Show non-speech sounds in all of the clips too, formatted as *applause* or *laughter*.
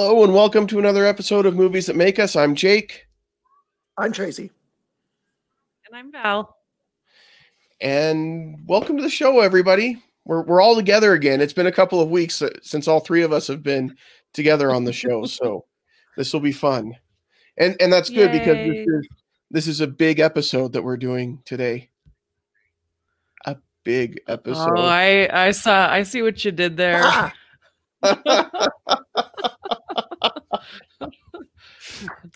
Hello and welcome to another episode of Movies That Make Us. I'm Jake. I'm Tracy. And I'm Val. And welcome to the show, everybody. We're, we're all together again. It's been a couple of weeks uh, since all three of us have been together on the show. *laughs* so this will be fun. And and that's good because this is, this is a big episode that we're doing today. A big episode. Oh, I I saw I see what you did there. *laughs* *laughs*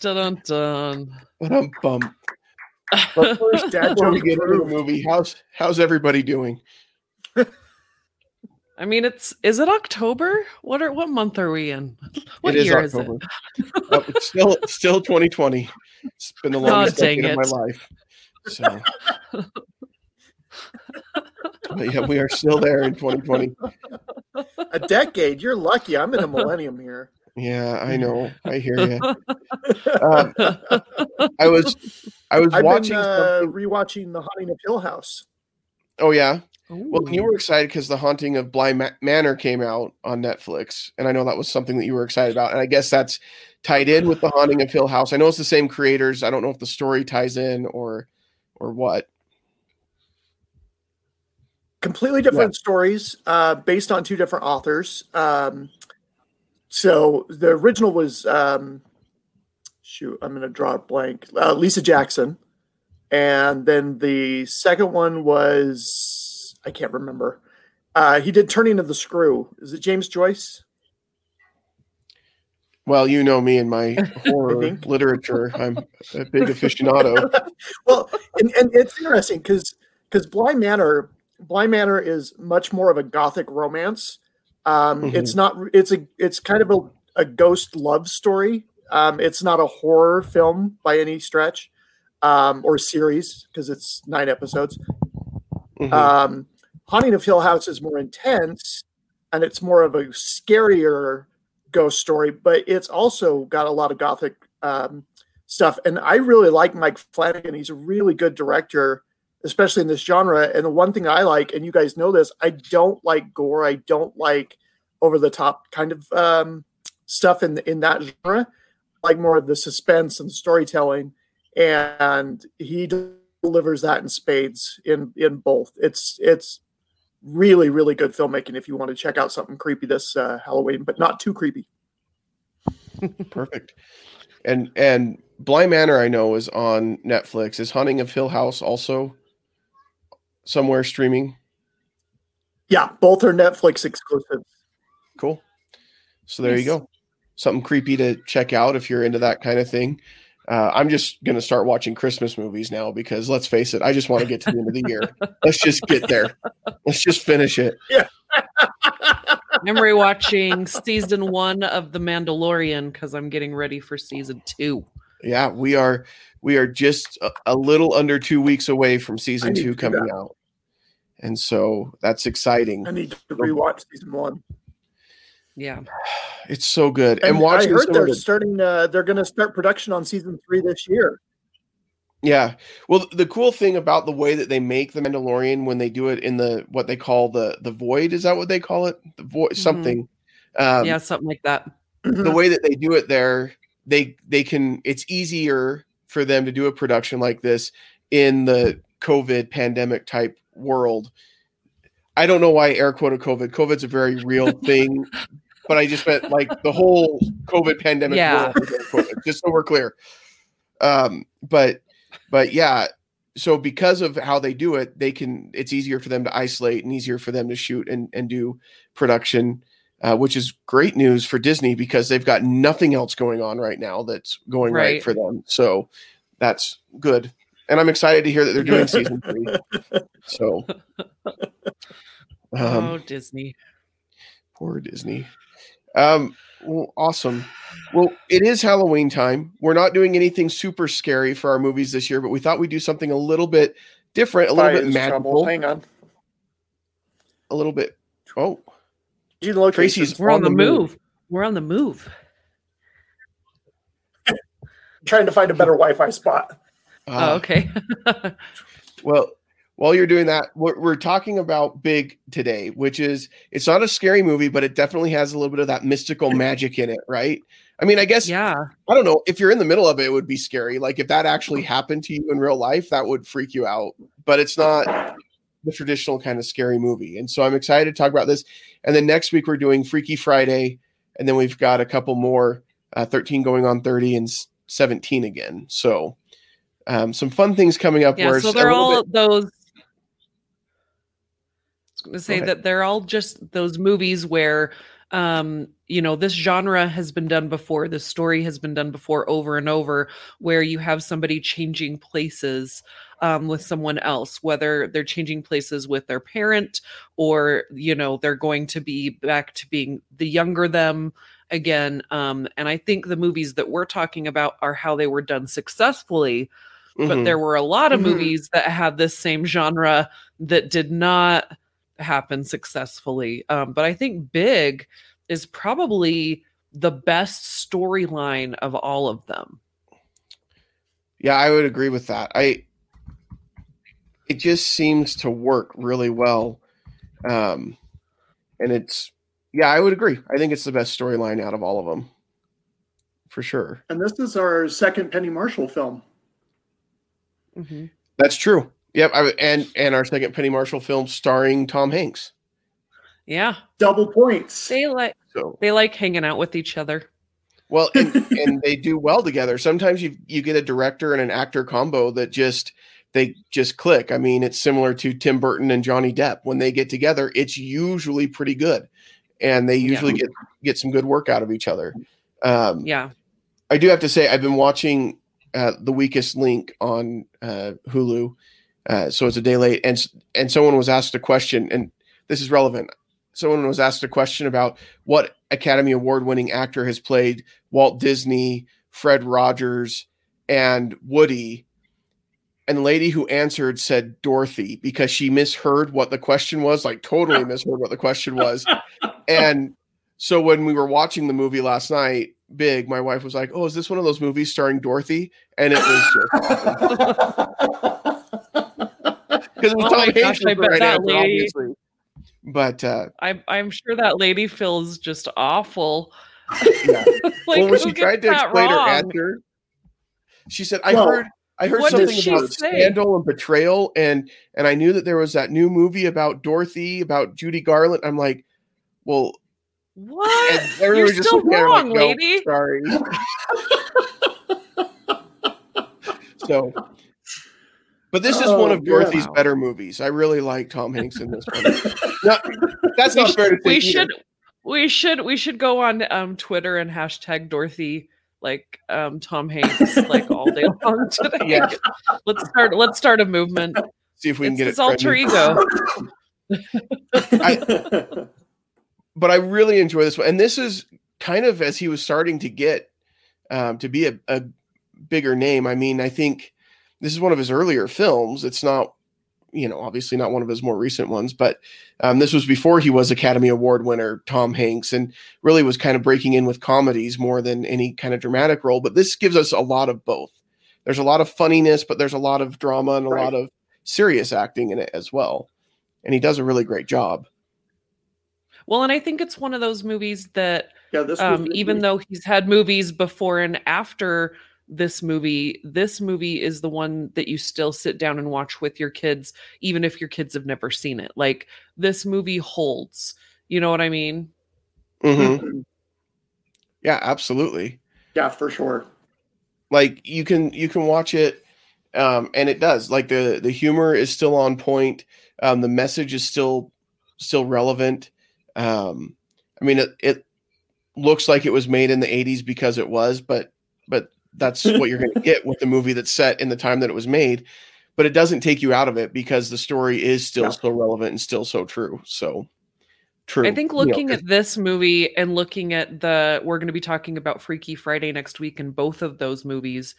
dun dun dun. Ba-dum bum. *laughs* But first, Dad before we get into the movie, how's how's everybody doing? I mean, it's is it October? What are what month are we in? What it is year October. Nope, it's still still 2020. It's been the longest dang decade of my it. life. So, but yeah, we are still there in 2020. a decade. You're lucky. I'm in a millennium here. Yeah, I know. I hear you. Um, *laughs* I was I was I've watching. been uh, rewatching The Haunting of Hill House. oh yeah. Well, you were excited because the Haunting of Bly Ma- Manor came out on Netflix, and I know that was something that you were excited about. And I guess that's tied in with the Haunting of Hill House. I know it's the same creators. I don't know if the story ties in or or what. Completely different stories, uh, based on two different authors. Um, so the original was um, shoot. I'm going to draw a blank. Uh, Lisa Jackson, and then the second one was I can't remember. Uh, he did Turning of the Screw. Is it James Joyce? Well, you know me and my *laughs* horror literature. I'm a big aficionado. *laughs* well, and, and it's interesting because because Bly Manor, Bly Manor is much more of a gothic romance. Um, Mhm. It's not. It's a. It's kind of a, a ghost love story. Um, it's not a horror film by any stretch, um, or series because it's nine episodes. Mhm. Um, Haunting of Hill House is more intense, and it's more of a scarier ghost story, but it's also got a lot of gothic um, stuff. And I really like Mike Flanagan. He's a really good director, especially in this genre. And the one thing I like, and you guys know this, I don't like gore. I don't like over the top kind of um, stuff in in that genre. I like more of the suspense and storytelling. And he delivers that in spades in in both. It's it's really really good filmmaking if you want to check out something creepy this uh, Halloween, but not too creepy. *laughs* Perfect. And and Bly Manor, I know, is on Netflix. Is Haunting of Hill House also somewhere streaming? Yeah, both are Netflix exclusives. Cool. So there you go. Something creepy to check out if you're into that kind of thing. Uh, I'm just going to start watching Christmas movies now because let's face it, I just want to get to the end of the year. *laughs* Let's just get there. Let's just finish it. *laughs* I'm rewatching season one of The Mandalorian because I'm getting ready for season two. Yeah, we are we are just a, a little under two weeks away from season two coming out, and so that's exciting. I need to rewatch season one. Yeah. *sighs* It's so good. And, And, watching I heard they're the- starting. Uh, they're going to start production on season three this year. Yeah. Well, the cool thing about the way that they make the Mandalorian when they do it in the what they call the the void is that what they call it? The void Mhm. something. Um, yeah, something like that. The way that they do it there, they they can. It's easier for them to do a production like this in the COVID pandemic type world. I don't know why air quoted COVID. COVID's a very real *laughs* thing, but I just meant like the whole COVID pandemic Yeah. world. just so we're clear. Um, but but yeah, so because of how they do it, they can. It's easier for them to isolate and easier for them to shoot and and do production, uh, which is great news for Disney because they've got nothing else going on right now that's going right, Right. for them. So that's good, and I'm excited to hear that they're doing *laughs* season three. So, *laughs* um, oh, Disney. Poor Disney. Um, well, awesome. Well, it is Halloween time. We're not doing anything super scary for our movies this year, but we thought we'd do something a little bit different, a little bit magical, trouble. Hang on. a little bit. Oh, Gene locations. Tracy's We're on, on the the move. move. We're on the move. *laughs* trying to find a better Wi-Fi spot. Oh, uh, okay. *laughs* well, while you're doing that, we're, we're talking about Big today, which is it's not a scary movie, but it definitely has a little bit of that mystical magic in it, right? I mean, I guess Yeah. I don't know if you're in the middle of it, it would be scary. Like if that actually happened to you in real life, that would freak you out. But it's not the traditional kind of scary movie. And so I'm excited to talk about this. And then next week we're doing Freaky Friday, and then we've got a couple more, uh, 13 going on 30 and 17 again. So um, some fun things coming up. Yeah. So they're all bit- those. I was going to say that they're all just those movies where, um, you know, this genre has been done before. This story has been done before over and over, where you have somebody changing places um, with someone else, whether they're changing places with their parent or, you know, they're going to be back to being the younger them again. Um, and I think the movies that we're talking about are how they were done successfully but Mhm. there were a lot of Mhm. movies that had this same genre that did not happen successfully. Um, but I think Big is probably the best storyline of all of them. Yeah, I would agree with that. I it just seems to work really well. Um and it's yeah, I would agree. I think it's the best storyline out of all of them. For sure. And this is our second Penny Marshall film. Mhm. That's true. Yep, I, and and our second Penny Marshall film starring Tom Hanks. Yeah, Double points. they like So they like hanging out with each other. well, and, *laughs* and they do well together. Sometimes you you get a director and an actor combo that just they just click. I mean, it's similar to Tim Burton and Johnny Depp. When they get together, it's usually pretty good, and they usually get get some good work out of each other. Um, Yeah, I do have to say I've been watching uh, the weakest link on uh, Hulu, uh, so it's a day late, and and someone was asked a question, and this is relevant. Someone was asked a question about what Academy Award winning actor has played Walt Disney, Fred Rogers, and Woody. And the lady who answered said Dorothy because she misheard what the question was, like totally *laughs* misheard what the question was. And so when we were watching the movie last night, Big, my wife was like, "Oh, is this one of those movies starring Dorothy?" And it was just *laughs* because it was Oh Tom Hanks gosh, I the bet right that answer, lady- obviously. But uh, I, I'm sure that lady feels just awful. yeah. *laughs* like, well, when she tried to that explain her answer, she said, "I Well, heard, I heard what something about say? scandal and betrayal, and and I knew that there was that new movie about Dorothy, about Judy Garland." I'm like, "Well," What? You're still her like, wrong, "No, lady. Sorry. *laughs* so, but this is one Oh, of Dorothy's wow. better movies. I really like Tom Hanks in this one. *laughs* No, that's not fair to we either. should we should we should go on um twitter and hashtag dorothy like um tom hanks like all day *laughs* long today Yeah. let's start let's start a movement see if we can it's get his it. alter trending. ego *laughs* but I really enjoy this one. And this is kind of as he was starting to get um, to be a, a bigger name. I mean, I think this is one of his earlier films. It's not, you know, obviously not one of his more recent ones, but um, this was before he was Academy Award winner, Tom Hanks, and really was kind of breaking in with comedies more than any kind of dramatic role. But this gives us a lot of both. There's a lot of funniness, but there's a lot of drama and a Right. lot of serious acting in it as well. And he does a really great job. well and i think it's one of those movies that yeah, this um written- even though he's had movies before and after this movie this movie is the one that you still sit down and watch with your kids even if your kids have never seen it. Like this movie holds. You know what i mean? Mhm. Yeah, absolutely. yeah, for sure. like you can you can watch it um and it does. Like the the humor is still on point. Um the message is still still relevant. Um i mean it, it looks like it was made in the 80s because it was but but that's what you're going to get with the movie that's set in the time that it was made but it doesn't take you out of it because the story is still Yeah. so relevant and still so true so true I think You know, looking at this movie and looking at the we're going to be talking about Freaky Friday next week and both of those movies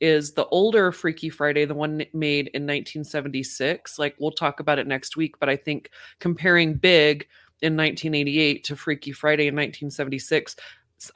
is the older Freaky Friday, the one made in 1976. Like we'll talk about it next week, but I think comparing Big in 1988 to Freaky Friday in 1976,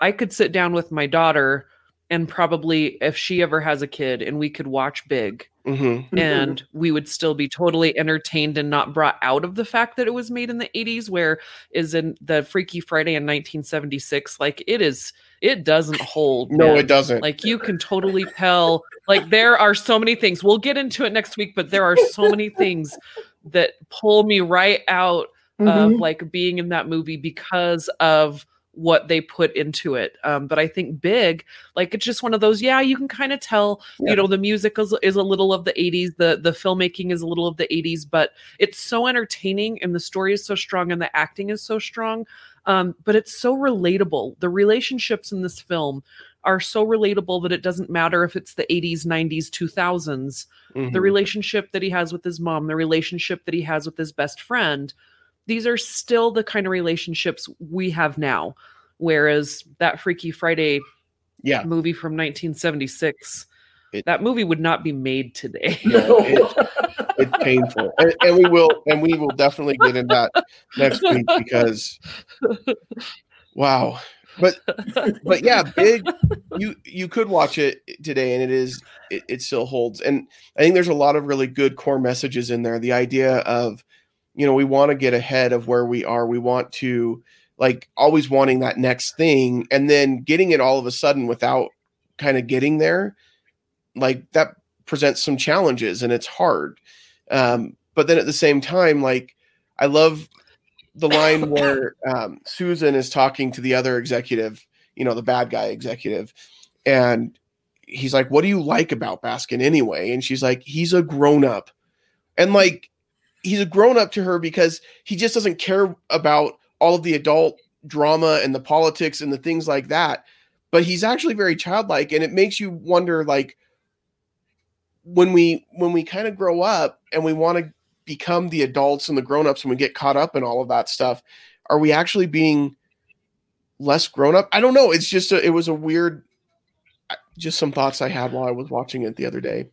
I could sit down with my daughter and probably if she ever has a kid and we could watch Big Mm-hmm. and we would still be totally entertained and not brought out of the fact that it was made in the 80s where is in the freaky friday in 1976 like it is it doesn't hold No, man. it doesn't. like you can totally tell like there are so many things we'll get into it next week but there are so many things that pull me right out of Mhm. like being in that movie because of what they put into it um but i think big like it's just one of those yeah you can kind of tell Yeah. you know the music is, is a little of the 80s the the filmmaking is a little of the 80s but it's so entertaining and the story is so strong and the acting is so strong um but it's so relatable the relationships in this film are so relatable that it doesn't matter if it's the 80s 90s 2000s the Mhm. relationship that he has with his mom, the relationship that he has with his best friend, these are still the kind of relationships we have now. Whereas that Freaky Friday yeah. movie from 1976, It- that movie would not be made today. No, it- *laughs* it's painful, and, and we will, and we will definitely get in that next week because, wow. But but yeah, big. You you could watch it today, and it is it, it still holds. And I think there's a lot of really good core messages in there. The idea of, you know, we want to get ahead of where we are. We want to like always wanting that next thing, and then getting it all of a sudden without kind of getting there. Like that presents some challenges, and it's hard. Um, but then at the same time, like I love the line *laughs* where um, Susan is talking to the other executive, you know, the bad guy executive, and he's like, "What do you like about Baskin anyway?" And she's like, "He's a grown up," and like he's a grown up to her because he just doesn't care about all of the adult drama and the politics and the things like that. But he's actually very childlike, and it makes you wonder, like when we when we kind of grow up and we want to become the adults and the grown-ups and we get caught up in all of that stuff are we actually being less grown up? I don't know. It's just a, it was a weird just some thoughts i had while i was watching it the other day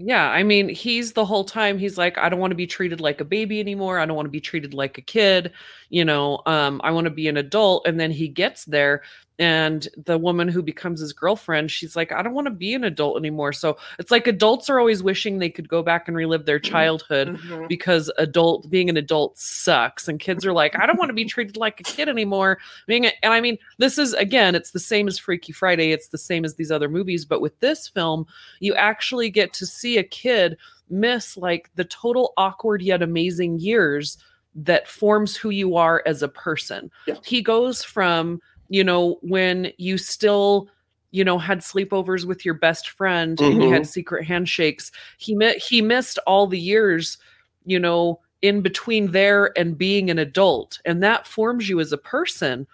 Yeah, I mean, he's the whole time he's like, I don't want to be treated like a baby anymore. I don't want to be treated like a kid. You know, um, I want to be an adult. And then he gets there, and the woman who becomes his girlfriend, she's like, I don't want to be an adult anymore. So it's like adults are always wishing they could go back and relive their childhood Mhm. because adult being an adult sucks and kids are like i don't want to be treated like a kid anymore being a, and i mean this is again it's the same as freaky friday it's the same as these other movies but with this film you actually get to see a kid miss like the total awkward yet amazing years that forms who you are as a person Yeah. he goes from you know when you still you know had sleepovers with your best friend and you had mm-hmm. secret handshakes he mi- he missed all the years you know in between there and being an adult and that forms you as a person.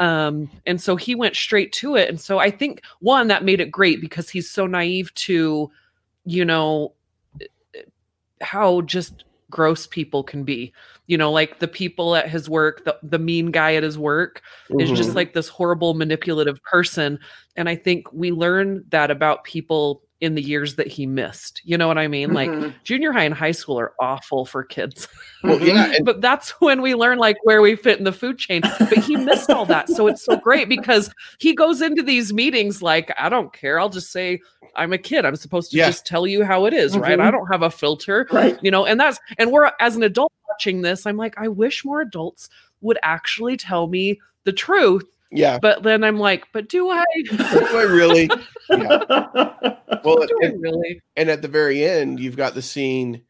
Um and so he went straight to it and so i think one that made it great because he's so naive to you know eh, eh, how just gross people can be you know like the people at his work the, the mean guy at his work is just Mhm. like this horrible manipulative person and i think we learn that about people in the years that he missed you know what i mean like Mhm. junior high and high school are awful for kids *laughs* well, yeah *laughs* and but that's when we learn like where we fit in the food chain but he missed all that so it's so great because he goes into these meetings like i don't care i'll just say i'm a kid i'm supposed to Yeah. just tell you how it is, right Mhm. i don't have a filter Right. you know and that's and we're as an adult watching this i'm like i wish more adults would actually tell me the truth yeah. But then i'm like but do i? *laughs* Do i really? *laughs* Well do I and, really? and at the very end you've got the scene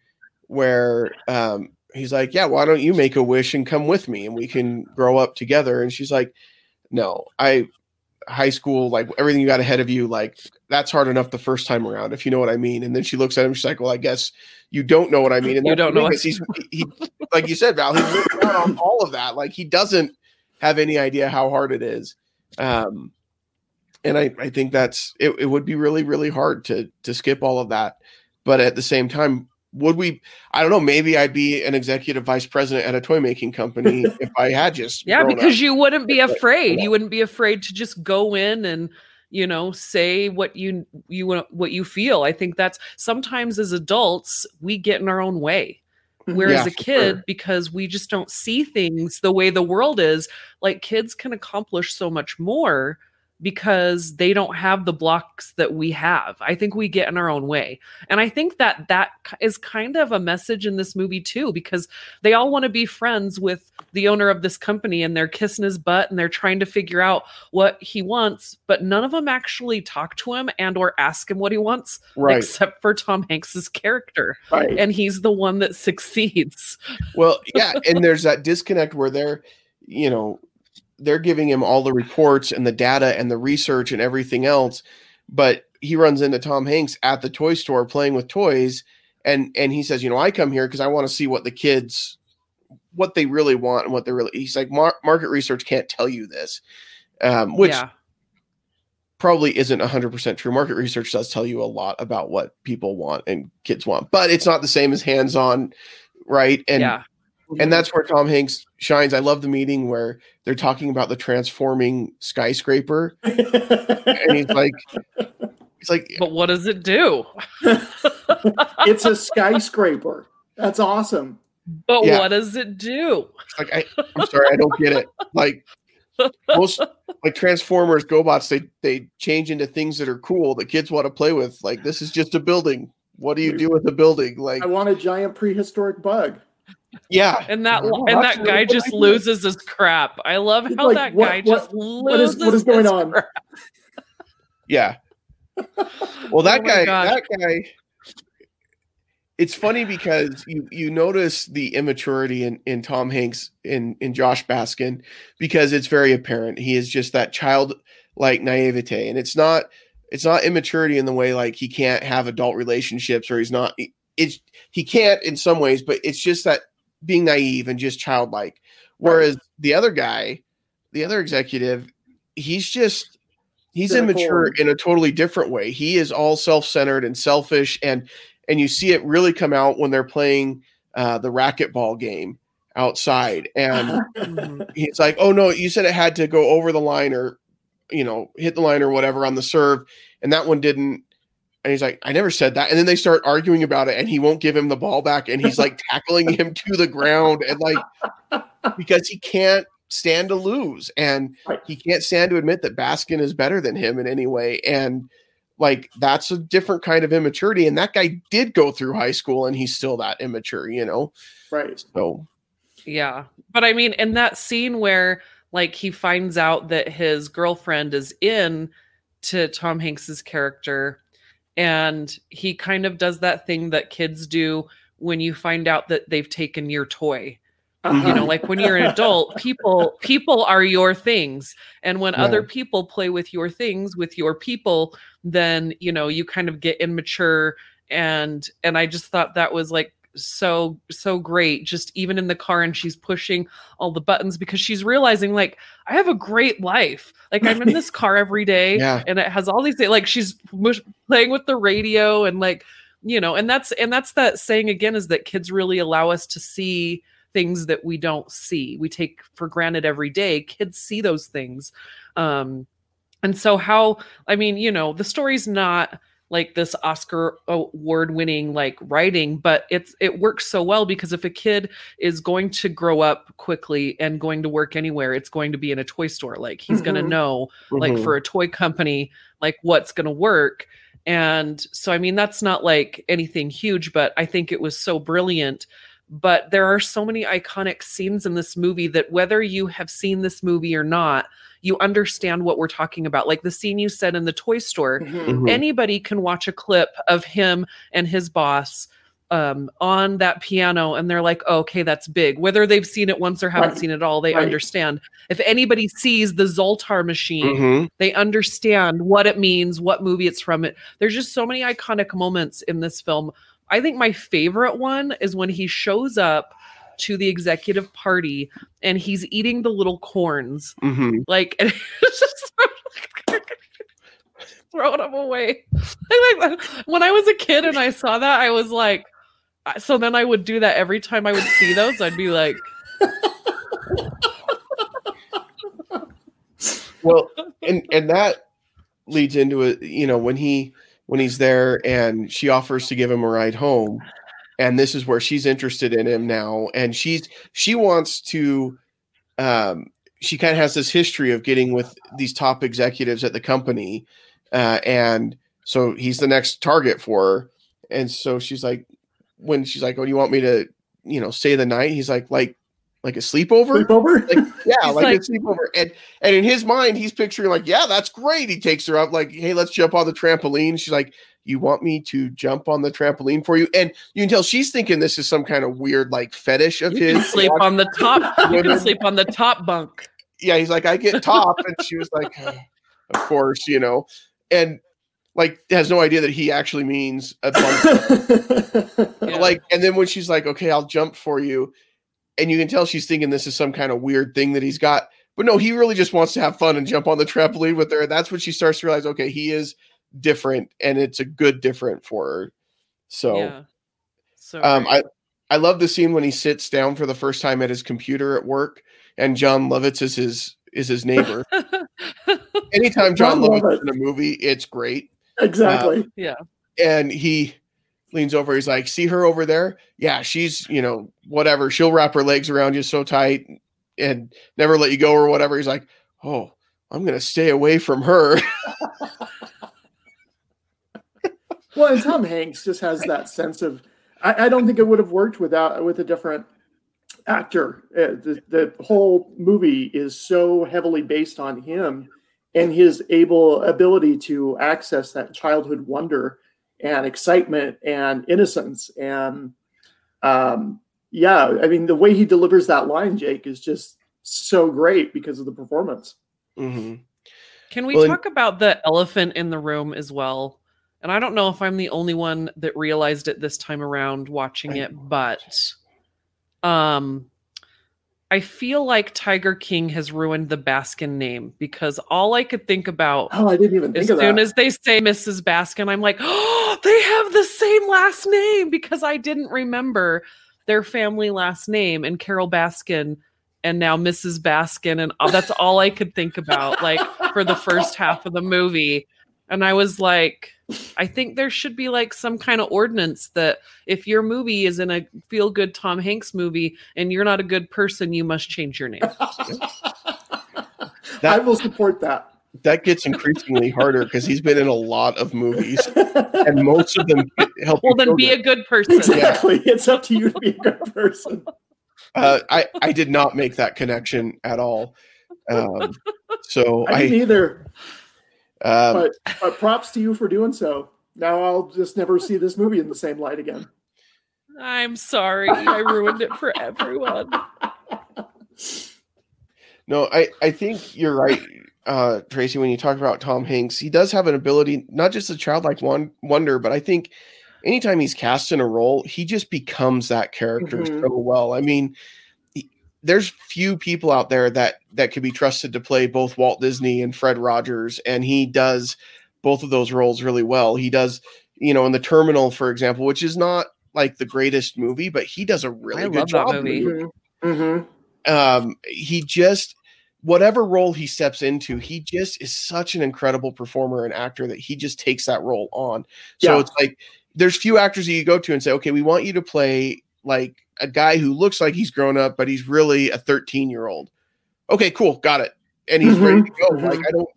where um he's like yeah why don't you make a wish and come with me and we can grow up together? And she's like no i high school like everything you got ahead of you like that's hard enough the first time around if you know what i mean. And then she looks at him she's like well i guess you don't know what i mean. And You don't know is he's *laughs* he like you said val he's on all of that like he doesn't have any idea how hard it is. Um and i i think that's it, it would be really really hard to to skip all of that. But at the same time would we i don't know maybe i'd be an executive vice president at a toy making company *laughs* if i had just yeah because up. you wouldn't be afraid. you wouldn't be afraid to just go in and you know say what you you want what you feel. I think that's sometimes as adults we get in our own way whereas Yeah, a kid sure. because we just don't see things the way the world is like kids can accomplish so much more because they don't have the blocks that we have. I think we get in our own way. And I think that that is kind of a message in this movie too because they all want to be friends with the owner of this company and they're kissing his butt and they're trying to figure out what he wants, but none of them actually talk to him and or ask him what he wants Right. except for Tom Hanks's character. Right. And he's the one that *laughs* succeeds. Well, yeah, and there's that disconnect where they're, you know, they're giving him all the reports and the data and the research and everything else, but he runs into Tom Hanks at the toy store playing with toys, and and he says, you know, I come here because I want to see what the kids, what they really want and what they really. He's like, Mar- market research can't tell you this, um, which yeah. probably isn't 100% true. Market research does tell you a lot about what people want and kids want, but it's not the same as hands on, right? And yeah. and that's where Tom Hanks shines. I love the meeting where they're talking about the transforming skyscraper, *laughs* and he's like, he's like, But what does it do? *laughs* it's a skyscraper. That's awesome. But Yeah. what does it do? like I, I'm sorry, I don't get it. Like most like Transformers, GoBots, they they change into things that are cool that kids want to play with. Like this is just a building. What do you do with a building? Like I want a giant prehistoric bug. Yeah, And that Oh, and that guy good just idea. loses his crap. I love how Like, that what- guy what- just what is- loses what is going his on? crap. yeah. Well, that Oh guy, gosh. that guy. It's funny because you you notice the immaturity in in Tom Hanks in in Josh Baskin because it's very apparent. He is just that child like naivete, and it's not it's not immaturity in the way like he can't have adult relationships or he's not. It's he can't in some ways, but it's just that being naive and just childlike. Whereas the other guy, the other executive, he's just he's Cynical immature in a totally different way. He is all self-centered and selfish and and you see it really come out when they're playing uh, the racquetball game outside and *laughs* Mhm. he's like, "Oh no, you said it had to go over the line or you know, hit the line or whatever on the serve and that one didn't." And he's like, "I never said that." And then they start arguing about it and he won't give him the ball back and he's like tackling him to the ground and like *laughs* because he can't stand to lose and he can't stand to admit that Baskin is better than him in any way and like that's a different kind of immaturity and that guy did go through high school and he's still that immature, you know. Right. So Yeah. But I mean, in that scene where like he finds out that his girlfriend is in to Tom Hanks's character and he kind of does that thing that kids do when you find out that they've taken your toy. Uh-huh. You know, like when you're an adult, people people are your things. And when Yeah. other people play with your things, with your people, then, you know, you kind of get immature and and I just thought that was like so so great just even in the car and she's pushing all the buttons because she's realizing like i have a great life. Like i'm in this car every day Yeah. and it has all these like she's playing with the radio and like you know and that's and that's that saying again is that kids really allow us to see things that we don't see. We take for granted every day. Kids see those things. Um and so how i mean you know the story's not like this oscar award winning like writing but it's it works so well because if a kid is going to grow up quickly and going to work anywhere it's going to be in a toy store. Like he's going to know like mhm. for a toy company like what's going to work. And so i mean that's not like anything huge but i think it was so brilliant. But there are so many iconic scenes in this movie that whether you have seen this movie or not you understand what we're talking about like the scene you said in the toy store Mhm. Mhm. anybody can watch a clip of him and his boss um, on that piano and they're like oh, okay that's big whether they've seen it once or haven't Right. seen it all they Right. understand if anybody sees the zoltar machine Mhm. they understand what it means what movie it's from it there's just so many iconic moments in this film i think my favorite one is when he shows up to the executive party and he's eating the little corns Mhm. like *laughs* and it's just throwing them away I *laughs* like that. when i was a kid and i saw that i was like so then i would do that every time i would see those i'd be like *laughs* Well, and and that leads into it. You know, when he when he's there and she offers to give him a ride home, and this is where she's interested in him now, and she's she wants to, um, she kind of has this history of getting with these top executives at the company, uh, and so he's the next target for her. And so she's like, when she's like, "Oh, do you want me to, you know, stay the night?" He's like, "Like, like a sleepover." Sleepover? Like, yeah, like, like- a sleepover. And and in his mind, he's picturing like, "Yeah, that's great." He takes her up, like, "Hey, let's jump on the trampoline." She's like, "You want me to jump on the trampoline for you?" And you can tell she's thinking this is some kind of weird like fetish of You can his. sleep on the top. *laughs* You can sleep on the top bunk. yeah, he's like, I get top. And she was like, "Uh, of course, you know, and like has no idea that he actually means a bump. *laughs* Yeah. like, and then when she's like, okay, I'll jump for you. And you can tell she's thinking this is some kind of weird thing that he's got. But no, he really just wants to have fun and jump on the *laughs* trampoline with her. And that's when she starts to realize, okay, he is different and it's a good different for her. So yeah. So um. I I love the scene when he sits down for the first time at his computer at work, and Jon Lovitz is his is his neighbor. *laughs* Anytime Jon Jon Lovitz Lovitz. is in a movie, it's great. exactly. Yeah. And he leans over. He's like, "See her over there? Yeah, she's you know whatever. She'll wrap her legs around you so tight and never let you go or whatever." He's like, "Oh, I'm gonna stay away from her." *laughs* Well, and Tom Hanks just has that sense of. I, I don't think it would have worked without with a different actor. Uh, the, the whole movie is so heavily based on him and his able ability to access that childhood wonder and excitement and innocence and um, yeah, I mean the way he delivers that line, Jake, is just so great because of the performance. Mhm. Can we Well, and- talk about the elephant in the room as well? And I don't know if I'm the only one that realized it this time around watching it, but um I feel like Tiger King has ruined the Baskin name because all I could think about Oh, I didn't even as soon that. as they say Mrs. Baskin, I'm like, oh, they have the same last name because I didn't remember their family last name and Carole Baskin and now Mrs. Baskin. And all- that's all I could think about, like for the first half of the movie. And I was like, I think there should be like some kind of ordinance that if your movie is in a feel good Tom Hanks movie and you're not a good person, you must change your name. I will support that. That gets increasingly harder because he's been in a lot of movies, and most of them help. Well, then feel be good. a good person. exactly. It's up to you to be a good person. Uh, I I did not make that connection at all. Um, so I didn't I either, um, but but props to you for doing so. Now I'll just never see this movie in the same light again. I'm sorry. I ruined it for everyone. *laughs* no, I I think you're right, uh, Tracy. When you talk about Tom Hanks, he does have an ability, not just a childlike one wonder, but I think anytime he's cast in a role, he just becomes that character Mhm. so well. I mean. He- There's few people out there that that could be trusted to play both Walt Disney and Fred Rogers, and he does both of those roles really well. He does, you know, in the Terminal, for example, which is not like the greatest movie, but he does a really I good love job. in the movie. Mm-hmm. um he just whatever role he steps into he just is such an incredible performer and actor that he just takes that role on so Yeah. it's like there's few actors that you go to and say okay we want you to play like a guy who looks like he's grown up but he's really a 13 year old okay cool got it and he's ready to go Mhm. like i don't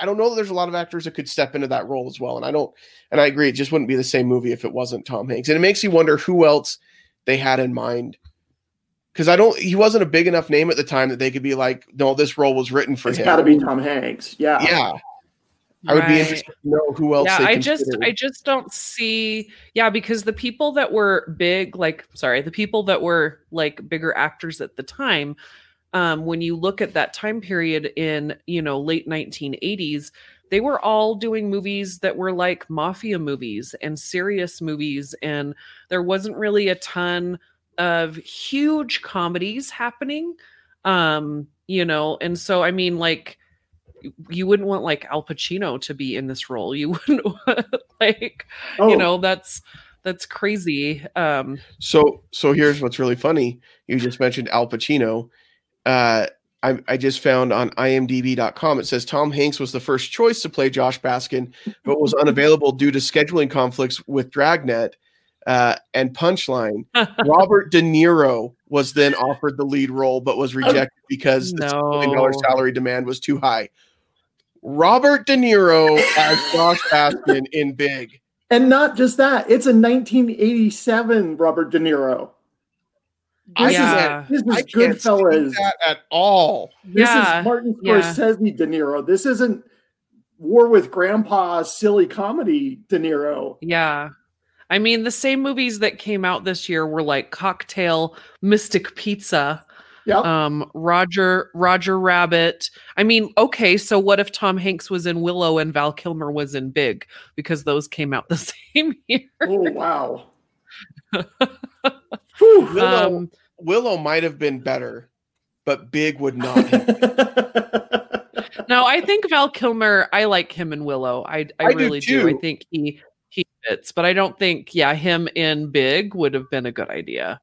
i don't know that there's a lot of actors that could step into that role as well and i don't and i agree it just wouldn't be the same movie if it wasn't tom hanks and it makes you wonder who else they had in mind because I don't. He wasn't a big enough name at the time that they could be like, no, this role was written for It's him. got to be Tom Hanks. Yeah. Yeah, I would be interested to know who else. Yeah, I just. I just don't see yeah, because the people that were big, like sorry, the people that were like bigger actors at the time, um, when you look at that time period in, you know, late 1980s, they were all doing movies that were like mafia movies and serious movies and there wasn't really a ton of huge comedies happening um you know and so i mean like you wouldn't want like al pacino to be in this role you *laughs* wouldn't want, like Oh, you know that's that's crazy um So, so here's what's really funny. You just mentioned Al Pacino. Uh, I, I just found on IMDb.com it says Tom Hanks was the first choice to play Josh Baskin, but was unavailable due to scheduling conflicts with Dragnet. Uh, and punchline: *laughs* Robert De Niro was then offered the lead role, but was rejected because the $2 million salary demand was too high. Robert De Niro as Josh Baskin in Big. And not just that, it's a 1987 Robert De Niro. I This Yeah. is this I is can't see Goodfellas. that at all. This Yeah, is Martin yeah. Scorsese De Niro. This isn't War with Grandpa silly comedy De Niro. Yeah. I mean, the same movies that came out this year were like Cocktail, Mystic Pizza, Yep. um, Roger Roger Rabbit. I mean, okay, so what if Tom Hanks was in Willow and Val Kilmer was in Big because those came out *laughs* the same year. oh wow. *laughs* Whew. Willow, Um, Willow might have been better, but Big would not. Have. *laughs* no, I think Val Kilmer. I like him in Willow. I I, I really do. I think he he fits, but I don't think yeah him in Big would have been a good idea.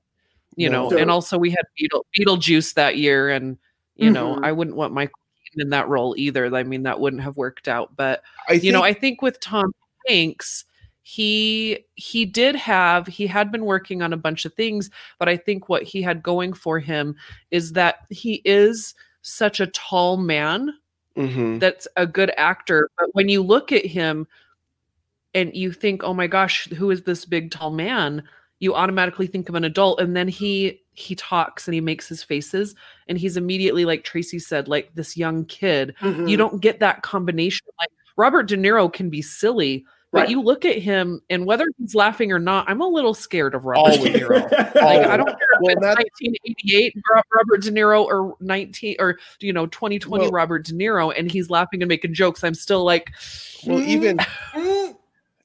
You No. know, and also we had Beetle Beetlejuice that year, and you know Mhm. I wouldn't want Michael Keaton in that role either. I mean that wouldn't have worked out. But I think, you know, I think with Tom Hanks, he he did have he had been working on a bunch of things, but I think what he had going for him is that he is such a tall man Mhm. that's a good actor. But when you look at him and you think, oh my gosh, who is this big tall man? You automatically think of an adult. And then he he talks and he makes his faces and he's immediately like Tracy said, like this young kid. Mhm. You don't get that combination. Like Robert De Niro can be silly, but Right. you look at him and whether he's laughing or not, I'm a little scared of Robert Always. De Niro. *laughs* Like, Always. I don't care if Well, it's that's- 1988 Robert De Niro or 19 or you know 2020 Well- Robert De Niro and he's laughing and making jokes. I'm still like, Well, even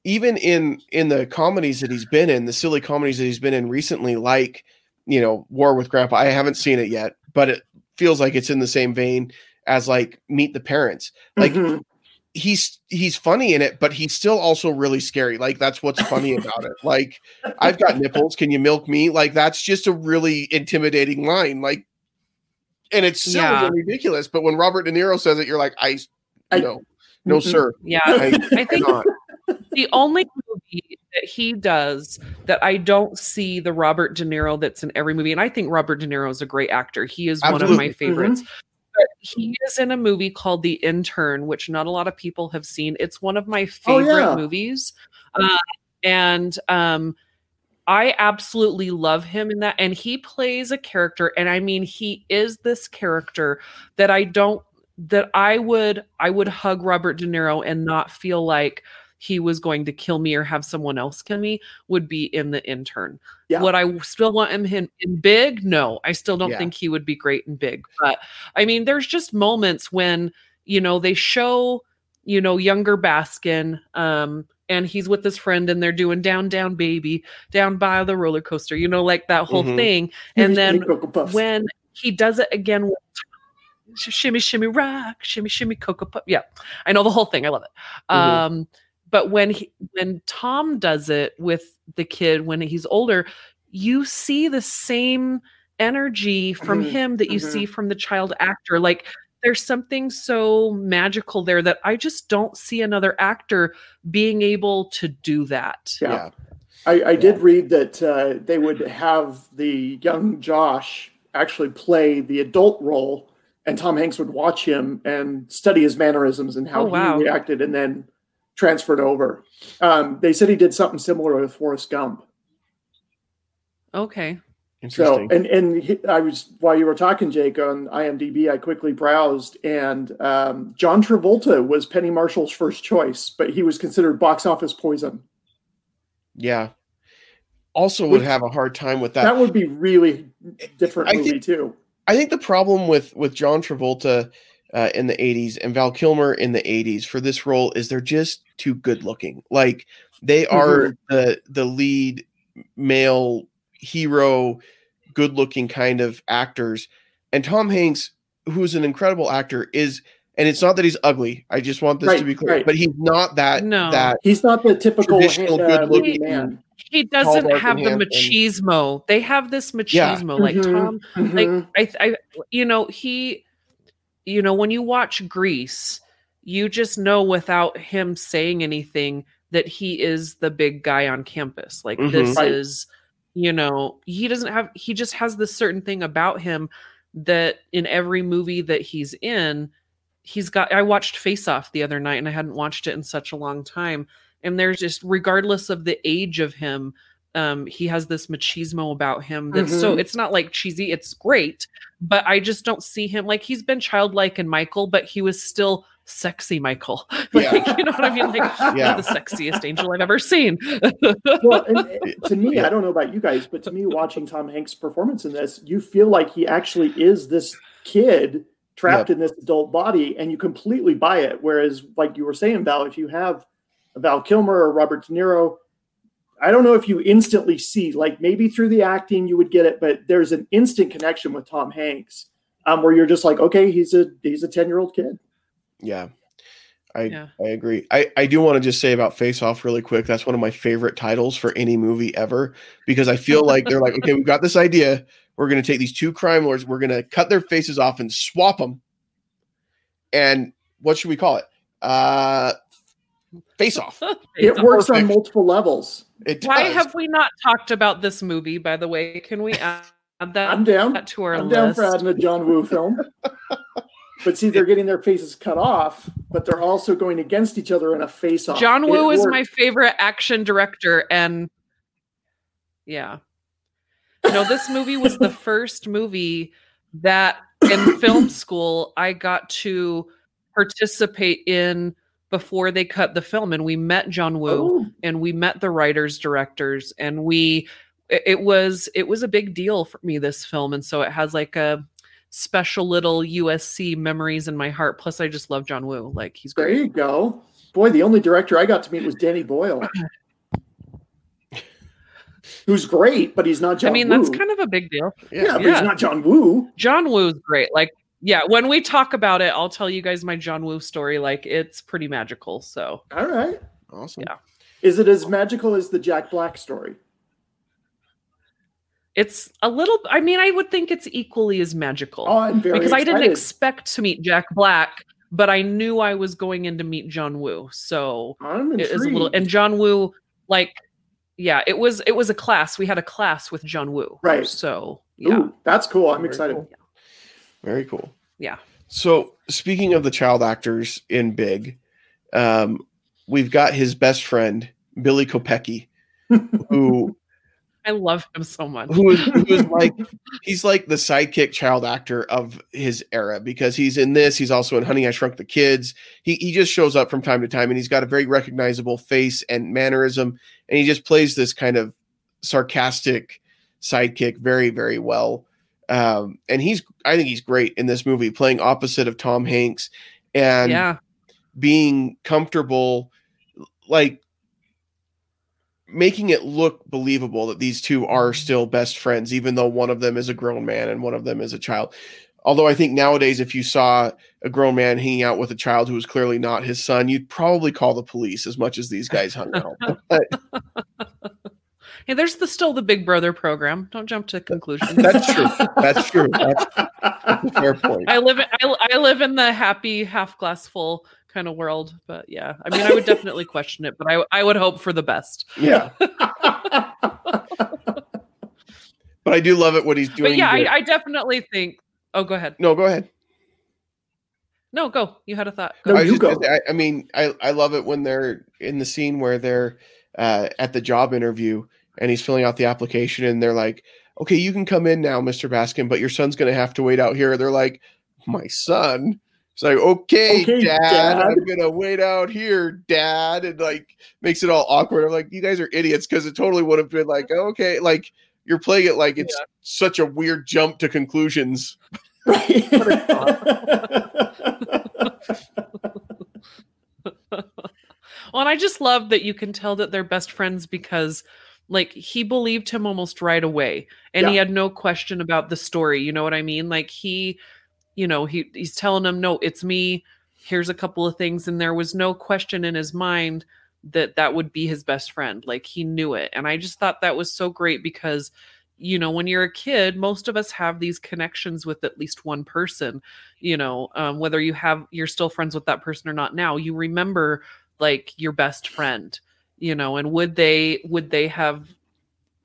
even in in the comedies that he's been in, the silly comedies that he's been in recently, like you know War with Grandpa. I haven't seen it yet, but it feels like it's in the same vein as like Meet the Parents. Like Mhm. he's he's funny in it, but he's still also really scary. Like that's what's funny *laughs* about it. Like I've got nipples. Can you milk me? Like that's just a really intimidating line. Like, and it's silly Yeah. and ridiculous. But when Robert De Niro says it, you're like, I, I- no, no, Mm-mm. sir. yeah. I, I think cannot. The only movie that he does that I don't see the Robert De Niro that's in every movie, and I think Robert De Niro is a great actor. He is one of my favorites. But he is in a movie called The Intern, which not a lot of people have seen. It's one of my Oh, favorite yeah. movies. Uh, and um, I absolutely love him in that. And he plays a character, and I mean, he is this character that I don't that I would I would hug Robert De Niro and not feel like he was going to kill me or have someone else kill me would be in the intern. Yeah. Would I still want him in, in big? No, I still don't Yeah. think he would be great in big. But I mean, there's just moments when, you know, they show, you know, younger Baskin, um, and he's with his friend and they're doing down, down, baby, down by the roller coaster, you know, like that whole Mhm. thing. And then when he does it again shimmy shimmy rock shimmy shimmy cocoa puff yeah i know the whole thing i love it Mhm. um but when he when tom does it with the kid when he's older you see the same energy from Mhm, him that you mhm. see from the child actor like there's something so magical there that i just don't see another actor being able to do that Yeah. yeah. I, I did read that uh, they would have the young Josh actually play the adult role, and Tom Hanks would watch him and study his mannerisms and how Oh, wow. he reacted, and then transferred over. Um, they said he did something similar with Forrest Gump. okay So, and and he, I was while you were talking, Jake, on IMDb, I quickly browsed, and um, John Travolta was Penny Marshall's first choice, but he was considered box office poison. yeah. Also, would Which- have a hard time with That, that. would be really different I movie think- too. I think the problem with with John Travolta uh, in the '80s and Val Kilmer in the '80s for this role is they're just too good looking. Like they are the the lead male hero, good looking kind of actors, and Tom Hanks, who's an incredible actor, is. And it's not that he's ugly. I just want this to be clear. right. But he's not that No. that He's not the typical Traditional uh, good-looking man. he doesn't have the handsome. machismo they have this Yeah. machismo like Mhm, tom like mhm. I, I you know he you know when you watch grease you just know without him saying anything that he is the big guy on campus. Like Mhm. this Right. is, you know, he doesn't have he just has this certain thing about him that in every movie that he's in, he's got I watched Face Off the other night and I hadn't watched it in such a long time. And there's just regardless of the age of him, um, he has this machismo about him that's so Mhm. it's not like cheesy, it's great, but I just don't see him like he's been childlike in Michael, but he was still sexy Michael. *laughs* like, you know what I mean? Like *laughs* Yeah. the sexiest angel I've ever seen. well, and, and *laughs* to me, I don't know about you guys, but to me, watching Tom Hanks' performance in this, you feel like he actually is this kid trapped in this adult body, and you completely buy it. Whereas, like you were saying, Val, if you have Val Kilmer or Robert De Niro, I don't know if you instantly see, like maybe through the acting you would get it, but there's an instant connection with Tom Hanks, um, where you're just like, okay, he's a he's a ten year old kid. Yeah. I Yeah. I agree. I, I do want to just say about Face Off really quick. That's one of my favorite titles for any movie ever because I feel like they're like, okay, we've got this idea. We're going to take these two crime lords, we're going to cut their faces off and swap them. And what should we call it? Uh, Face Off. *laughs* It works on multiple levels. It Why have we not talked about this movie, by the way? Can we add that, *laughs* I'm down. that to our I'm list? down for adding a John Woo film. *laughs* but see, they're getting their faces cut off, but they're also going against each other in a face off. John Woo is my favorite action director, and yeah, no, this movie was the *laughs* first movie that in film school I got to participate in before they cut the film, and we met John Woo Oh, and we met the writers directors and we it was it was a big deal for me this film and so it has like a special little usc memories in my heart plus i just love john woo like he's there great you go. Boy, the only director I got to meet was Danny Boyle. *laughs* Who's great, but he's not John i mean Woo. that's kind of a big deal yeah, but yeah. he's not John Woo. john woo's great like yeah when we talk about it i'll tell you guys my john woo story like it's pretty magical so All right. Awesome. Yeah. Is it as magical as the Jack Black story? it's a little i mean i would think it's equally as magical Oh, I'm very because I didn't expect to meet Jack Black, but I knew I was going in to meet John Woo. So I'm it is a little intrigued. and John Woo, like, yeah, it was it was a class. We had a class with John Woo. Right. So yeah. Ooh, that's cool. I'm Very excited. cool. Very cool. Yeah. So speaking of the child actors in Big, um, we've got his best friend Billy Kopecki, *laughs* who I love him so much. who is, who is *laughs* like he's like the sidekick child actor of his era because he's in this. He's also in Honey I Shrunk the Kids. He he just shows up from time to time and he's got a very recognizable face and mannerism, and he just plays this kind of sarcastic sidekick very very well. Um, and he's I think he's great in this movie, playing opposite of Tom Hanks and yeah. being comfortable, like making it look believable that these two are still best friends, even though one of them is a grown man and one of them is a child. Although I think nowadays, if you saw a grown man hanging out with a child who was clearly not his son, you'd probably call the police as much as these guys hung out. *laughs* But Hey, there's the still the Big Brother program. Don't jump to conclusions. *laughs* that's true. That's true. That's, that's a fair point. I live in I, I live in the happy half glass full kind of world, but yeah. I mean, I would definitely *laughs* question it, but I I would hope for the best. Yeah. *laughs* But I do love it what he's doing. But yeah, I, I definitely think. Oh, go ahead. no, go ahead. No, go. You had a thought. No, Go. I, you just go. say, I, I mean, I, I love it when they're in the scene where they're uh, at the job interview and he's filling out the application and they're like, okay, you can come in now, Mr. Baskin, but your son's going to have to wait out here. They're like, my son? It's like, okay, Okay, dad, Dad." I'm going to wait out here, dad. And like makes it all awkward. I'm like, you guys are idiots because it totally would have been like, okay, like you're playing it like it's such a weird jump to conclusions. Right. *laughs* Well, and I just love that you can tell that they're best friends because like he believed him almost right away and he had no question about the story, you know what I mean? Like he you know, he he's telling him, "No, it's me. Here's a couple of things." And there was no question in his mind that that would be his best friend. Like he knew it. And I just thought that was so great because you know, when you're a kid, most of us have these connections with at least one person, you know, um, whether you have you're still friends with that person or not now, you remember like your best friend you know and would they would they have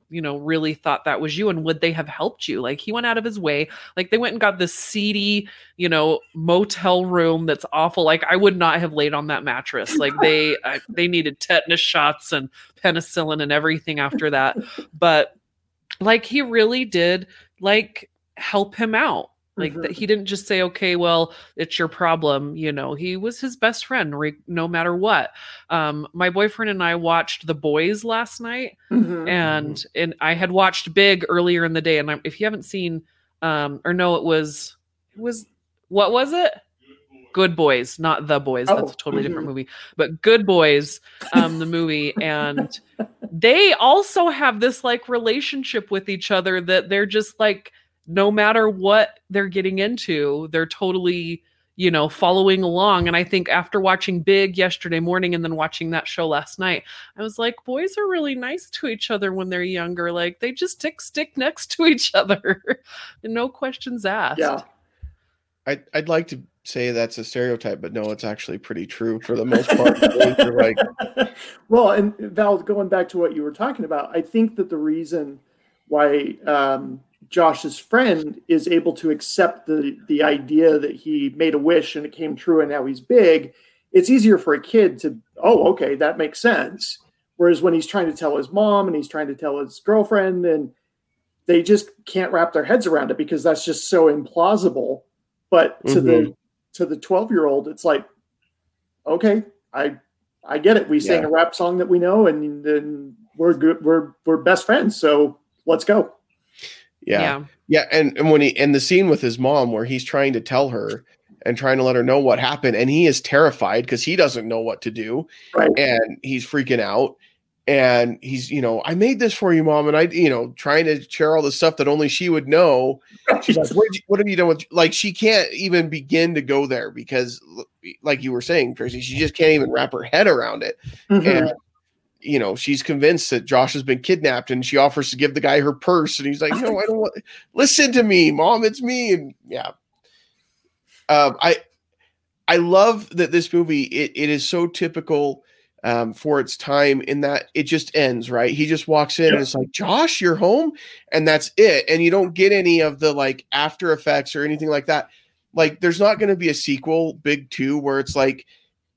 you know really thought that was you and would they have helped you? Like he went out of his way. Like they went and got this seedy you know motel room that's awful. Like i would not have laid on that mattress. Like they *laughs* I, they needed tetanus shots and penicillin and everything after that. But like he really did like help him out like Mhm. that he didn't just say okay well it's your problem you know he was his best friend re- no matter what um my boyfriend and i watched the boys last night Mhm. and and i had watched big earlier in the day and I, if you haven't seen um or no it was it was what was it good boys not the boys that's Oh, a totally different mhm. movie but good boys um the movie and *laughs* they also have this like relationship with each other that they're just like no matter what they're getting into they're totally you know following along and i think after watching big yesterday morning and then watching that show last night i was like boys are really nice to each other when they're younger like they just stick stick next to each *laughs* other and no questions asked yeah. I'd, I'd like to say that's a stereotype, but no, it's actually pretty true for the most part. Like, *laughs* well, and Val, going back to what you were talking about, I think that the reason why um, Josh's friend is able to accept the the idea that he made a wish and it came true and now he's big, it's easier for a kid to, oh, okay, that makes sense. Whereas when he's trying to tell his mom and he's trying to tell his girlfriend, and they just can't wrap their heads around it because that's just so implausible. But to the mm-hmm. to the twelve year old, it's like, okay, I I get it. We sang a rap song that we know, and then we're good. We're we're best friends. So let's go. Yeah, yeah, and and when he and the scene with his mom where he's trying to tell her and trying to let her know what happened, and he is terrified because he doesn't know what to do, Right. and he's freaking out. And he's, you know, I made this for you, mom, and I, you know, trying to share all the stuff that only she would know. She's like, what, what have you done with? Like, she can't even begin to go there because, like you were saying, Tracy, she just can't even wrap her head around it. Mhm. and you know she's convinced that Josh has been kidnapped, and she offers to give the guy her purse, and he's like, "No, I don't want. Listen to me, mom. It's me." And yeah, um, I I love that this movie. It, it is so typical um, for its time in that it just ends right. He just walks in Yeah. and it's like, "Josh, you're home," and that's it. And you don't get any of the like after effects or anything like that. Like, there's not going to be a sequel, Big Two, where it's like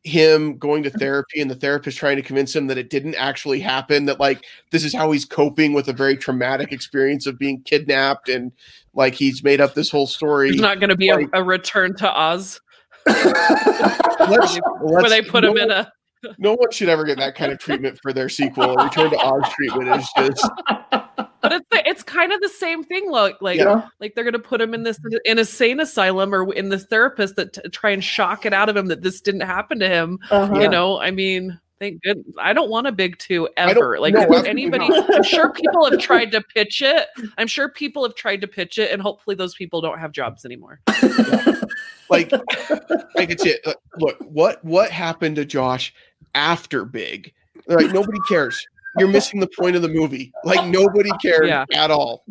him going to therapy and the therapist trying to convince him that it didn't actually happen that like this is how he's coping with a very traumatic experience of being kidnapped and like he's made up this whole story There's not going to be Like- a, a return to Oz *laughs* Let's- where let's- they put no, him in a. no one should ever get that kind of treatment for their sequel return to oz treatment is just *laughs* But it's it's kind of the same thing. Like like yeah. like they're going to put him in this in a sane asylum or in this therapist that t- try and shock it out of him that this didn't happen to him. Uh-huh. You know, I mean. Thank good. I don't want a big two ever. Like no, anybody. I'm sure people have *laughs* tried to pitch it. I'm sure people have tried to pitch it, and hopefully those people don't have jobs anymore. *laughs* like like it's it look what what happened to josh after big like nobody cares you're missing the point of the movie like nobody cared Yeah. at all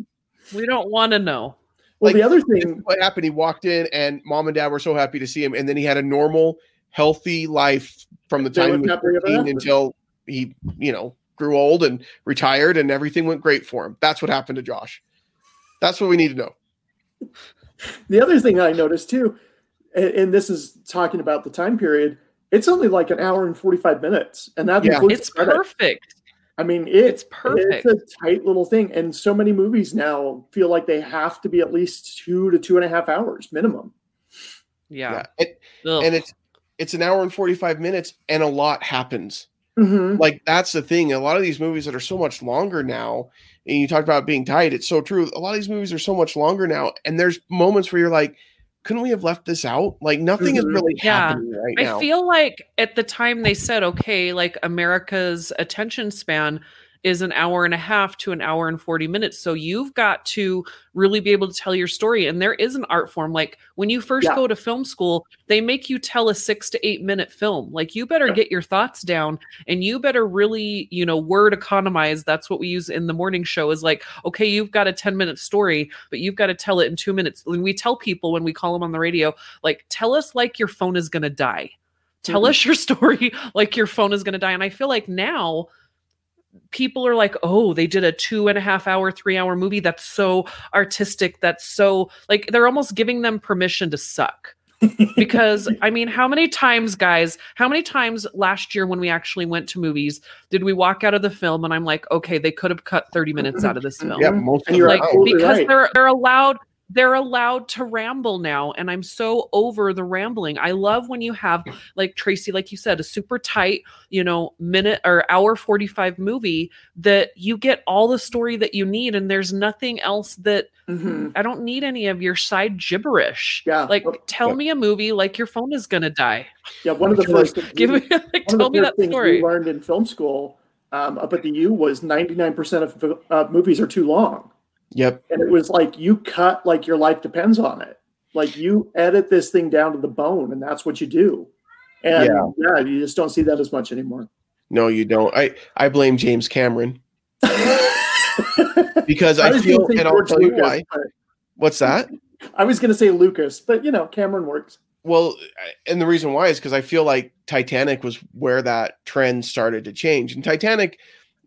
We don't want to know. Well, Like, the other thing, what happened he walked in and mom and dad were so happy to see him and then he had a normal healthy life from the time he was happily ever 13 after. until he you know grew old and retired and everything went great for him that's what happened to josh that's what we need to know the other thing I noticed too, and, and this is talking about the time period. It's only like an hour and forty five minutes, and that Yeah. includes It's credits. perfect. I mean, it, It's perfect. It's a tight little thing, and so many movies now feel like they have to be at least two to two and a half hours minimum. Yeah. And, Ugh. and it's it's an hour and 45 minutes and a lot happens Mhm. like that's the thing a lot of these movies that are so much longer now and you talked about being tight it's so true a lot of these movies are so much longer now and there's moments where you're like couldn't we have left this out like nothing is Mhm. really Yeah. happening right I now feel like at the time they said, okay, like America's attention span is an hour and a half to an hour and 40 minutes. So you've got to really be able to tell your story. And there is an art form. Like when you first Yeah. go to film school, they make you tell a six to eight minute film. Like you better Yeah. get your thoughts down and you better really, you know, word economize. That's what we use in the morning show is like, okay, you've got a 10 minute story, but you've got to tell it in two minutes. When we tell people when we call them on the radio, like, tell us like your phone is going to die tell Mhm. us your *laughs* story like your phone is going to die and i feel like now people are like oh they did a two and a half hour three hour movie that's so artistic that's so like they're almost giving them permission to suck *laughs* because i mean how many times guys how many times last year when we actually went to movies did we walk out of the film and i'm like okay they could have cut 30 minutes out of this *laughs* film Yeah, most And of you're like time. because right. they're they're allowed they're allowed to ramble now and i'm so over the rambling i love when you have like tracy like you said a super tight you know minute or hour 45 movie that you get all the story that you need and there's nothing else that Mhm. i don't need any of your side gibberish Yeah. like tell yeah. me a movie like your phone is gonna die yeah. *laughs* One of the first *laughs* give me like tell me that story we learned in film school um, up at the U was 99% of uh, movies are too long. Yep. And it was like you cut like your life depends on it. Like you edit this thing down to the bone, and that's what you do. And Yeah. yeah, you just don't see that as much anymore. No, you don't. I I blame James Cameron *laughs* because I, was feel, and I'll tell you Lucas, why. What's that? I was going to say Lucas, but you know, Cameron works. Well, and the reason why is because I feel like Titanic was where that trend started to change. And Titanic,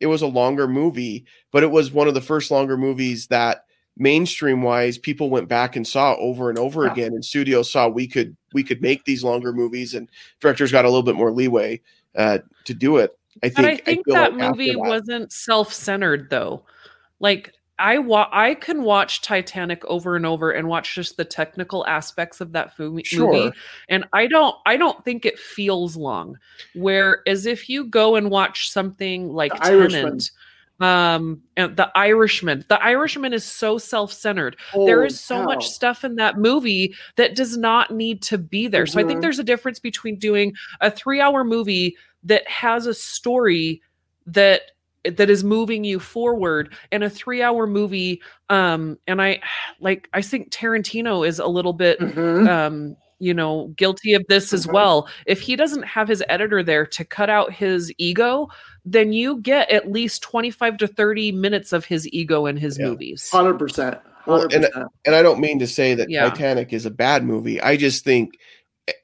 it was a longer movie, but it was one of the first longer movies that mainstream wise people went back and saw over and over Yeah. again and studios saw we could we could make these longer movies and directors got a little bit more leeway uh to do it i think But I think feel that like movie that- wasn't self-centered though. Like I wa- I can watch Titanic over and over and watch just the technical aspects of that movie Sure. and I don't I don't think it feels long. Whereas if you go and watch something like The Irishman. Tenet um and the irishman the irishman is so self-centered there Holy so much stuff in that movie that does not need to be there. So I think Mhm. there's a difference between doing a 3-hour movie that has a story that that is moving you forward and a 3-hour movie um and I *sighs* like I think Tarantino is a little bit Mhm. um you know guilty of this as Mhm. well if he doesn't have his editor there to cut out his ego then you get at least 25 to 30 minutes of his ego in his Yeah. movies 100%. Well, and- 100%. and i don't mean to say that Yeah. titanic is a bad movie i just think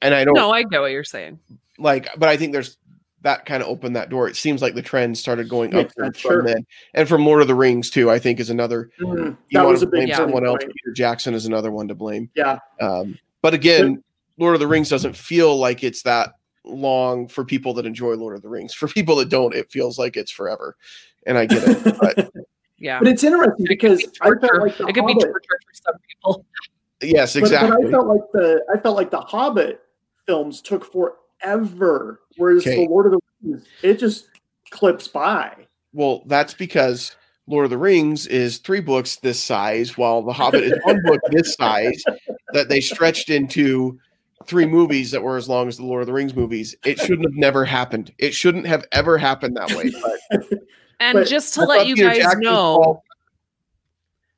and i don't no i get what you're saying like but i think there's that kind of opened that door. It seems like the trend started going Makes up sense, sure. then. And from lord of the rings too i think is another you That want was to a big blame Yeah. someone else. Point. peter jackson is another one to blame. Yeah. um, but again lord of the rings doesn't feel like it's that long for people that enjoy lord of the rings. For people that don't it feels like it's forever. And i get it *laughs* but yeah. But it's interesting It could because be I felt torture. like the it could be Hobbit, torture for some people. Yes but, but I felt like the I felt like the Hobbit films took forever, whereas Okay. the Lord of the Rings it just clips by. well that's because lord of the rings is three books this size while the hobbit is one book this size that they stretched into three movies that were as long as the lord of the rings movies it shouldn't have never happened it shouldn't have ever happened that way but *laughs* and But just to I let you Peter guys Jackson's know fault-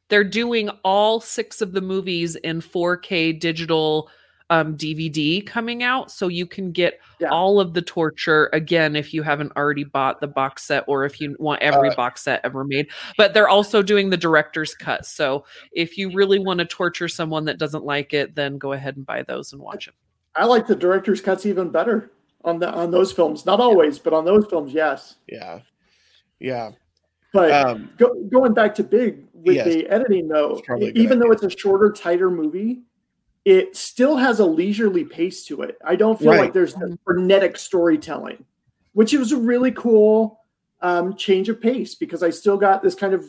they're doing all six of the movies in 4k digital um, dvd coming out so you can get Yeah. all of the torture again if you haven't already bought the box set or if you want every Uh, box set ever made but they're also doing the director's cut so if you really want to torture someone that doesn't like it then go ahead and buy those and watch them. I like the director's cuts even better on the on those films. Not always, but on those films, yes. yeah yeah But um go, going back to Big with Yes. the editing though, It's probably a good even though it's a shorter, tighter movie, it still has a leisurely pace to it. I don't feel Right. like there's the frenetic storytelling, which was a really cool um, change of pace because I still got this kind of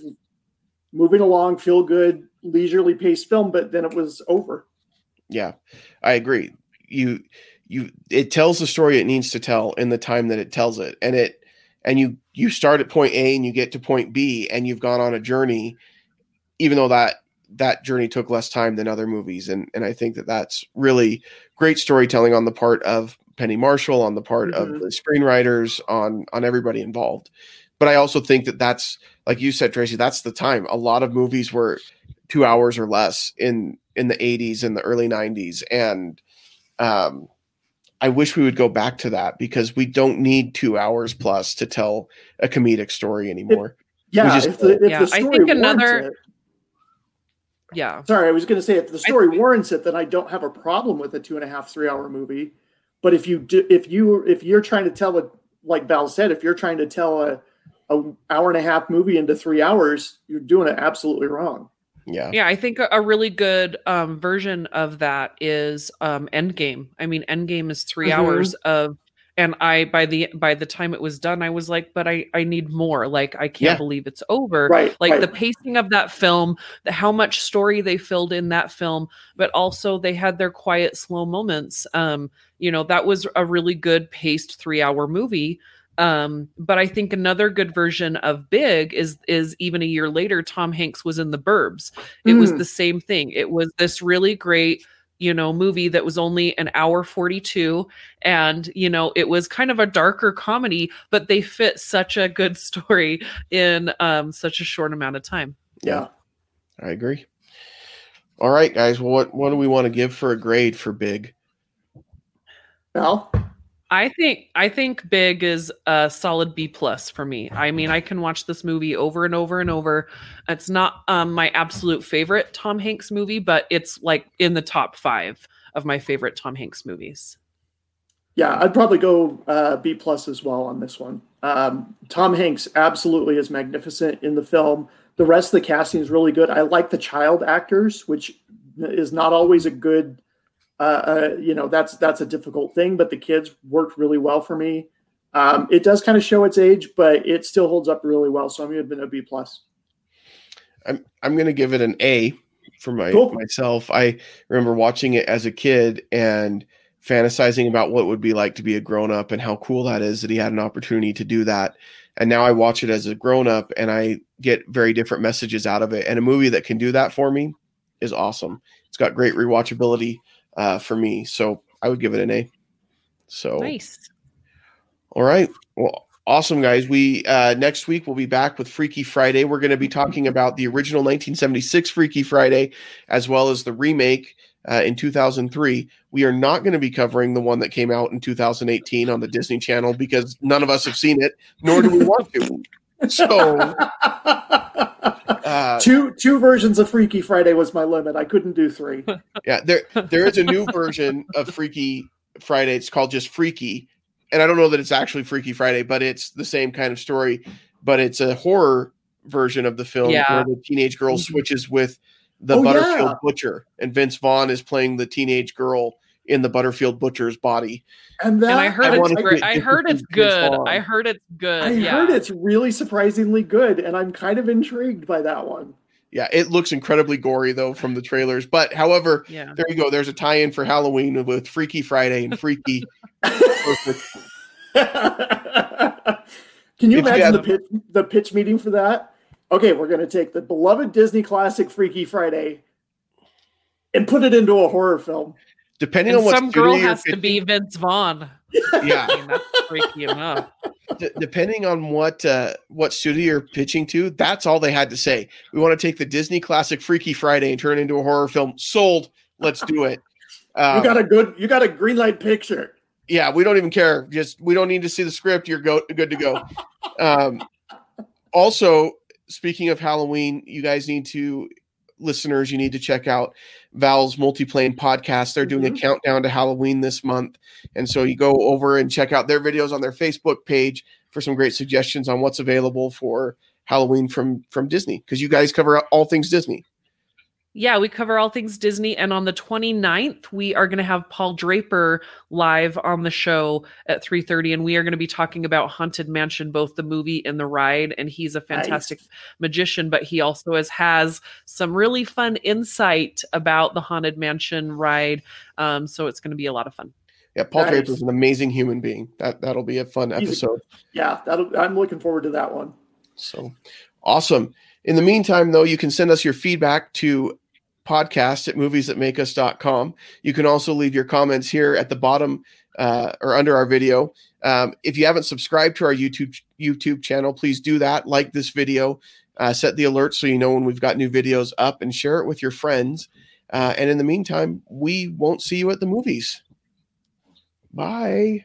moving along, feel good, leisurely paced film, but then it was over. Yeah, I agree. You you it tells the story it needs to tell in the time that it tells it, and it and you you start at point A and you get to point B, and you've gone on a journey, even though that that journey took less time than other movies, and and I think that that's really great storytelling on the part of Penny Marshall, on the part Mhm. of the screenwriters, on on everybody involved. But I also think that that's like you said, Tracy. That's the time. A lot of movies were two hours or less in in the 80s and the early 90s and um i wish we would go back to that because we don't need two hours plus to tell a comedic story anymore *laughs* Yeah, just- if the, if Yeah, the I story think another- it, yeah Sorry, I was going to say if the story warrants it, then I don't have a problem with a two and a half, three hour movie. But if you do, if you if you're trying to tell a like Val said, if you're trying to tell a a hour and a half movie into three hours, you're doing it absolutely wrong. Yeah. Yeah, I think a, a really good um, version of that is um, Endgame. I mean, Endgame is 3 Mhm. hours of, and I by the by the time it was done, I was like, but I I need more. Like I can't Yeah. believe it's over. Right. Like right. the pacing of that film, the how much story they filled in that film, but also they had their quiet, slow moments. Um, you know, that was a really good paced three hour movie. Um, but I think another good version of Big is is even a year later, Tom Hanks was in the Burbs. It was Mm. the same thing. It was this really great, you know, movie that was only an hour 42 and, you know, it was kind of a darker comedy, but they fit such a good *laughs* story in um such a short amount of time. yeah. I agree. All right, guys. Well, what what do we want to give for a grade for Big? Val? I think I think Big is a solid B plus for me. I mean, I can watch this movie over and over and over. It's not um, my absolute favorite Tom Hanks movie, but it's like in the top five of my favorite Tom Hanks movies. Yeah, I'd probably go uh, B plus as well on this one. Um, Tom Hanks absolutely is magnificent in the film. The rest of the casting is really good. I like the child actors, which is not always a good. Uh, uh, you know, that's that's a difficult thing, but the kids worked really well for me. Um, it does kind of show its age, but it still holds up really well. So I'm going to give it a B plus. I'm I'm going to give it an A for my Cool. myself. I remember watching it as a kid and fantasizing about what it would be like to be a grown up and how cool that is that he had an opportunity to do that. And now I watch it as a grown up and I get very different messages out of it. And a movie that can do that for me is awesome. It's got great rewatchability uh, for me, so I would give it an A. So Nice. all right. Well, awesome, guys. We uh, next week we'll be back with Freaky Friday. We're going to be talking about the original 1976 Freaky Friday as well as the remake uh, in 2003. We are not going to be covering the one that came out in 2018 on the Disney Channel because none of us have seen it, nor do we want to. *laughs* So, *laughs* uh, two two versions of Freaky Friday was my limit. I couldn't do three. yeah, there there is a new version of Freaky Friday. It's called just Freaky, and I don't know that it's actually Freaky Friday, but it's the same kind of story. But it's a horror version of the film Yeah. where the teenage girl Mhm. switches with the Oh, Butterfield yeah. Butcher, and Vince Vaughn is playing the teenage girl in the Butterfield Butcher's body. And that and I heard I it's great. I heard it's good. Vaughn. I heard it's good. I yeah. heard it's really surprisingly good, and I'm kind of intrigued by that one. Yeah, it looks incredibly gory though from the trailers. But however, Yeah. there you go. There's a tie-in for Halloween with Freaky Friday and Freaky. *laughs* Can you If you imagine had- the pitch the pitch meeting for that? Okay, we're going to take the beloved Disney classic Freaky Friday and put it into a horror film. Depending And on what some studio girl you're has to be Vince Vaughn. yeah. I mean, that's freaky enough. D- depending on what uh, what studio you're pitching to, that's all they had to say. We want to take the Disney classic Freaky Friday and turn it into a horror film. Sold. Let's do it. Um, *laughs* you got a good, you got a green light picture. yeah, we don't even care. Just we don't need to see the script. You're go- good to go. *laughs* Um, also, speaking of Halloween, you guys need to listeners, you need to check out Val's multiplane podcast. They're doing a mm-hmm. countdown to Halloween this month. And so you go over and check out their videos on their Facebook page for some great suggestions on what's available for Halloween from from Disney because you guys cover all things Disney. Yeah, we cover all things Disney. And on the 29th, we are going to have Paul Draper live on the show at 3.30. And we are going to be talking about Haunted Mansion, both the movie and the ride. And he's a fantastic Nice. magician, but he also has, has some really fun insight about the Haunted Mansion ride. Um, so it's going to be a lot of fun. Yeah, Paul Nice. Draper is an amazing human being. That that'll be a fun He's a- episode. Yeah, that'll, I'm looking forward to that one. So awesome. In the meantime, though, you can send us your feedback to podcast at moviesthatmakeus.com. You can also leave your comments here at the bottom uh, or under our video. Um, if you haven't subscribed to our YouTube YouTube channel, please do that. Like this video, uh, set the alert so you know when we've got new videos up, and share it with your friends. Uh, and in the meantime, we won't see you at the movies. Bye.